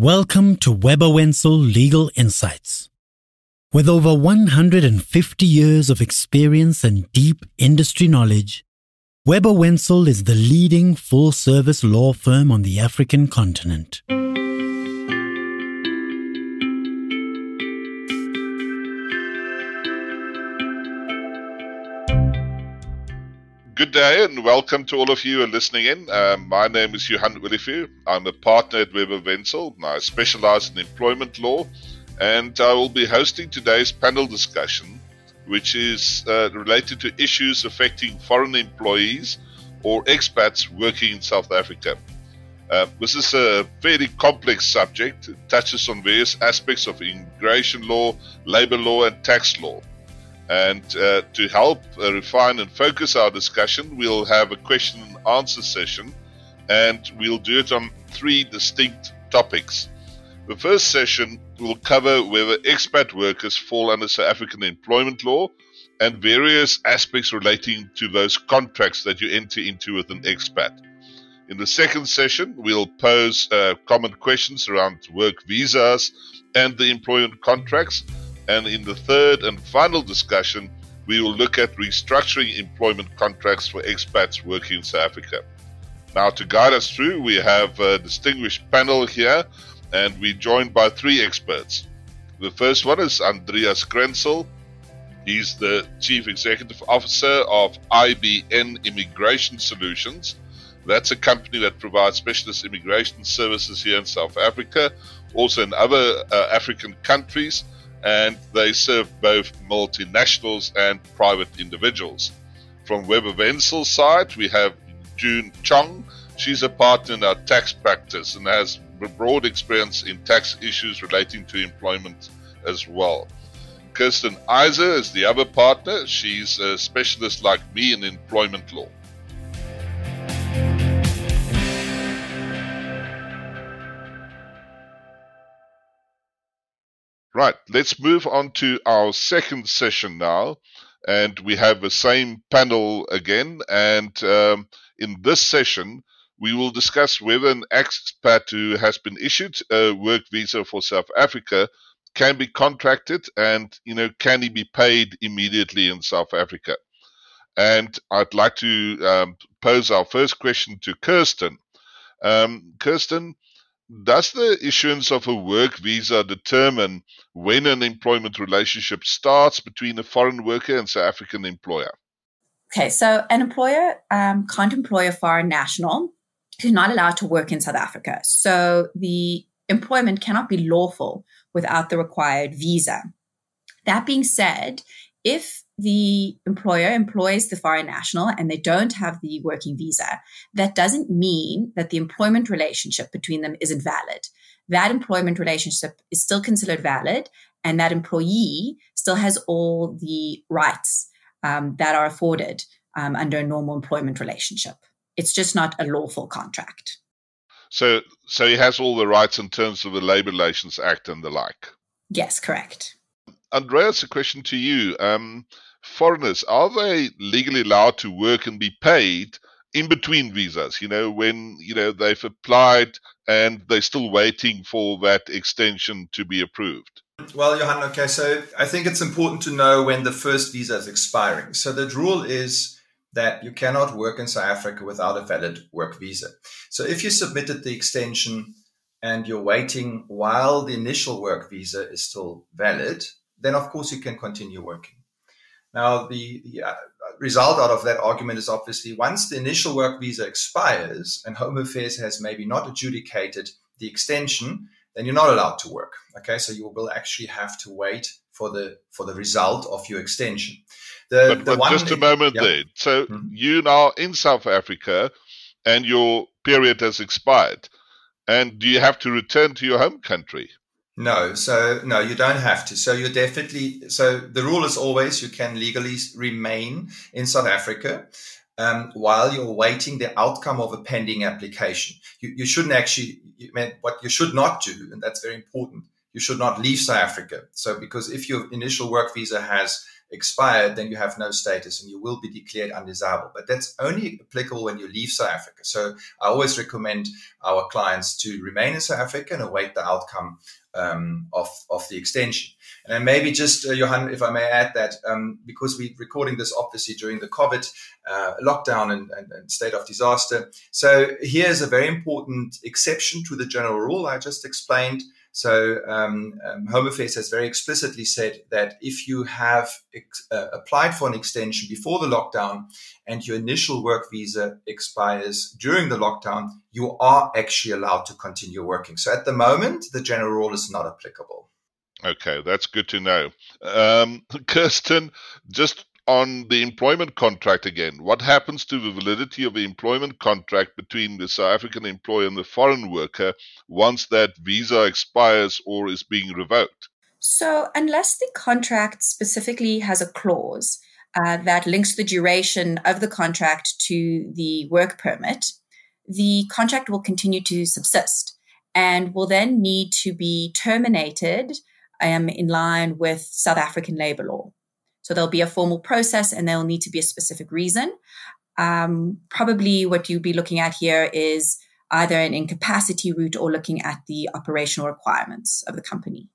Welcome to Webber Wentzel Legal Insights. With over 150 years of experience and deep industry knowledge, Webber Wentzel is the leading full service law firm on the African continent. Good day and welcome to all of you who are listening in. Um, my name is Johan Olivier. I'm a partner at Webber Wentzel. I specialize in employment law and I will be hosting today's panel discussion, which is uh, related to issues affecting foreign employees or expats working in South Africa. Uh, this is a fairly complex subject. It touches on various aspects of immigration law, labor law, and tax law. And uh, to help uh, refine and focus our discussion, we'll have a question and answer session, and we'll do it on three distinct topics. The first session will cover whether expat workers fall under South African employment law and various aspects relating to those contracts that you enter into with an expat. In the second session, we'll pose uh, common questions around work visas and the employment contracts and in the third and final discussion, we will look at restructuring employment contracts for expats working in South Africa. Now, to guide us through, we have a distinguished panel here, and we're joined by three experts. The first one is Andreas Krensel. He's the Chief Executive Officer of IBN Immigration Solutions. That's a company that provides specialist immigration services here in South Africa, also in other uh, African countries and they serve both multinationals and private individuals. From Webber Wentzel's side, we have Joon Chong. She's a partner in our tax practice and has broad experience in tax issues relating to employment as well. Kirsten Eisner is the other partner. She's a specialist like me in employment law. Right, let's move on to our second session now. And we have the same panel again. And um, in this session, we will discuss whether an expat who has been issued a work visa for South Africa can be contracted and, you know, can he be paid immediately in South Africa? And I'd like to um, pose our first question to Kirsten. Um, Kirsten, does the issuance of a work visa determine when an employment relationship starts between a foreign worker and South African employer? Okay, so an employer um, can't employ a foreign national who's not allowed to work in South Africa. So the employment cannot be lawful without the required visa. That being said, if the employer employs the foreign national and they don't have the working visa, that doesn't mean that the employment relationship between them isn't valid. That employment relationship is still considered valid, and that employee still has all the rights um, that are afforded um, under a normal employment relationship. It's just not a lawful contract. So, so he has all the rights in terms of the Labor Relations Act and the like. Yes, correct. Andreas, a question to you. Um, foreigners, are they legally allowed to work and be paid in between visas? You know, when, you know, they've applied and they're still waiting for that extension to be approved? Well, Johan, okay, so I think it's important to know when the first visa is expiring. So the rule is that you cannot work in South Africa without a valid work visa. So if you submitted the extension and you're waiting while the initial work visa is still valid, then of course you can continue working. Now, the, the uh, result out of that argument is obviously once the initial work visa expires and Home Affairs has maybe not adjudicated the extension, then you're not allowed to work. Okay, so you will actually have to wait for the for the result of your extension. The, but, the but just a moment yeah. there. So mm-hmm. you now in South Africa, and your period has expired, and do you have to return to your home country? No, so no, you don't have to. So you're definitely so the rule is always you can legally remain in South Africa um, while you're waiting the outcome of a pending application. You, you shouldn't actually. You, what you should not do, and that's very important. You should not leave South Africa. So because if your initial work visa has expired, then you have no status and you will be declared undesirable. But that's only applicable when you leave South Africa. So I always recommend our clients to remain in South Africa and await the outcome um, of, of the extension. And maybe just, uh, Johan, if I may add that, um, because we're recording this obviously during the COVID uh, lockdown and, and, and, state of disaster. So here's a very important exception to the general rule I just explained. So um, um, Home Affairs has very explicitly said that if you have ex- uh, applied for an extension before the lockdown and your initial work visa expires during the lockdown, you are actually allowed to continue working. So at the moment, the general rule is not applicable. Okay, that's good to know. Um, Kirsten, just on the employment contract again. What happens to the validity of the employment contract between the South African employer and the foreign worker once that visa expires or is being revoked? So, unless the contract specifically has a clause uh, that links the duration of the contract to the work permit, the contract will continue to subsist and will then need to be terminated um, in line with South African labor law. So there'll be a formal process and there'll need to be a specific reason. Um, probably what you'd be looking at here is either an incapacity route or looking at the operational requirements of the company.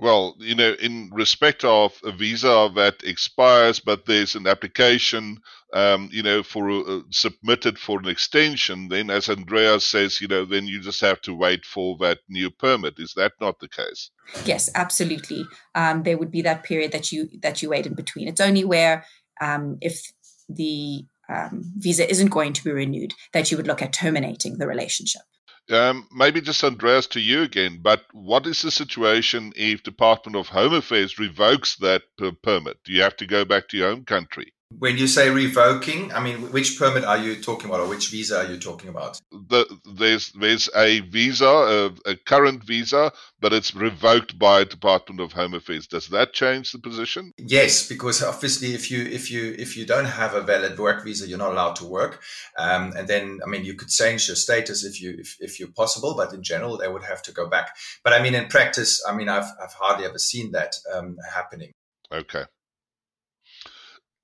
Well, you know, in respect of a visa that expires, but there's an application, um, you know, for uh, submitted for an extension, then as Andreas says, you know, then you just have to wait for that new permit. Is that not the case? Yes, absolutely. Um, there would be that period that you that you wait in between. It's only where um, if the um, visa isn't going to be renewed that you would look at terminating the relationship. Um, maybe just Andreas to you again, but what is the situation if Department of Home Affairs revokes that per- permit? Do you have to go back to your home country? When you say revoking, I mean, which permit are you talking about, or which visa are you talking about? The, there's there's a visa, a, a, current visa, but it's revoked by the Department of Home Affairs. Does that change the position? Yes, because obviously, if you if you if you don't have a valid work visa, you're not allowed to work. Um, and then, I mean, you could change your status if you if, if you're possible, but in general, they would have to go back. But I mean, in practice, I mean, I've I've hardly ever seen that um, happening. Okay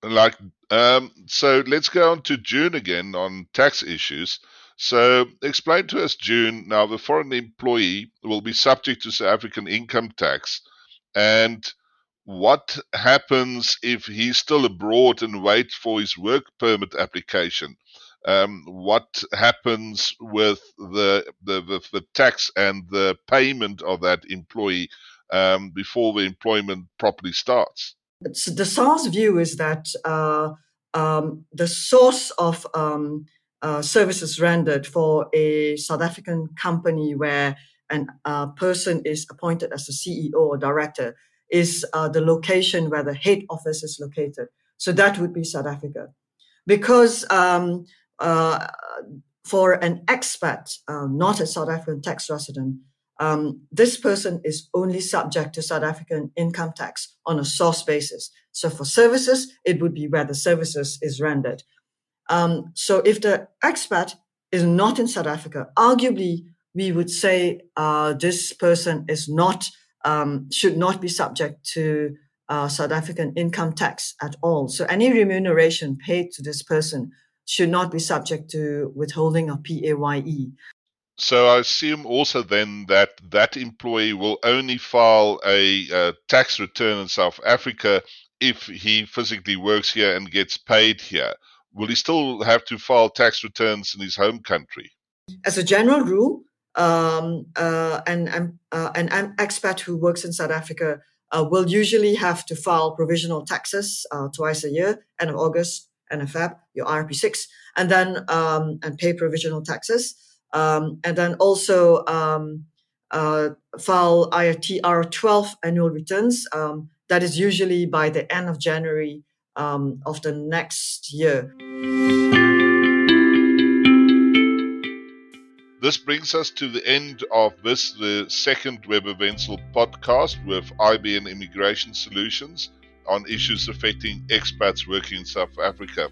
like um, so let's go on to Joon again on tax issues. So explain to us, Joon. Now the foreign employee will be subject to South African income tax, and what happens if he's still abroad and waits for his work permit application? Um, what happens with the, the, the, the, tax and the payment of that employee um, before the employment properly starts? The SARS view is that uh, um, the source of um, uh, services rendered for a South African company where a uh, person is appointed as the CEO or director is uh, the location where the head office is located. So that would be South Africa. Because um, uh, for an expat, uh, not a South African tax resident, um, this person is only subject to South African income tax on a source basis. So for services, it would be where the services is rendered. Um, so if the expat is not in South Africa, arguably we would say uh, this person is not um, should not be subject to uh, South African income tax at all. So any remuneration paid to this person should not be subject to withholding of PAYE. So I assume also then that that employee will only file a uh, tax return in South Africa if he physically works here and gets paid here. Will he still have to file tax returns in his home country? As a general rule, um, uh, an, uh, an expat who works in South Africa uh, will usually have to file provisional taxes uh, twice a year, end of August and of Feb, your RP6, and then um, and pay provisional taxes um, and then also um, uh, file ITR 12 annual returns. Um, that is usually by the end of January um, of the next year. This brings us to the end of this, the second Webber Wentzel podcast with IBN Immigration Solutions on issues affecting expats working in South Africa.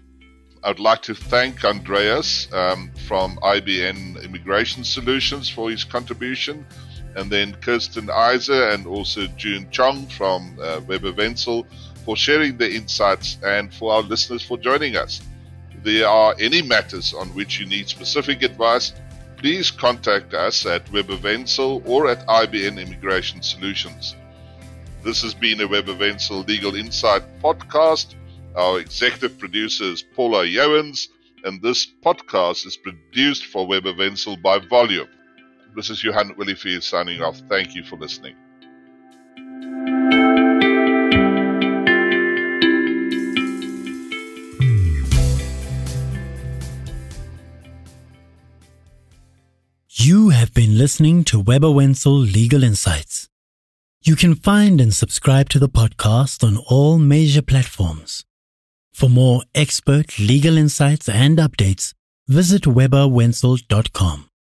I'd like to thank Andreas um, from IBN Immigration Solutions for his contribution, and then Kirsten Eisner and also Joon Chong from uh, Webber Wentzel for sharing their insights and for our listeners for joining us. If there are any matters on which you need specific advice, please contact us at Webber Wentzel or at IBN Immigration Solutions. This has been a Webber Wentzel Legal Insight podcast. Our executive producer is Paula Youens, and this podcast is produced for Webber Wentzel by Volume. This is Johan Olivier signing off. Thank you for listening. You have been listening to Webber Wentzel Legal Insights. You can find and subscribe to the podcast on all major platforms. For more expert legal insights and updates, visit webberwentzel.com.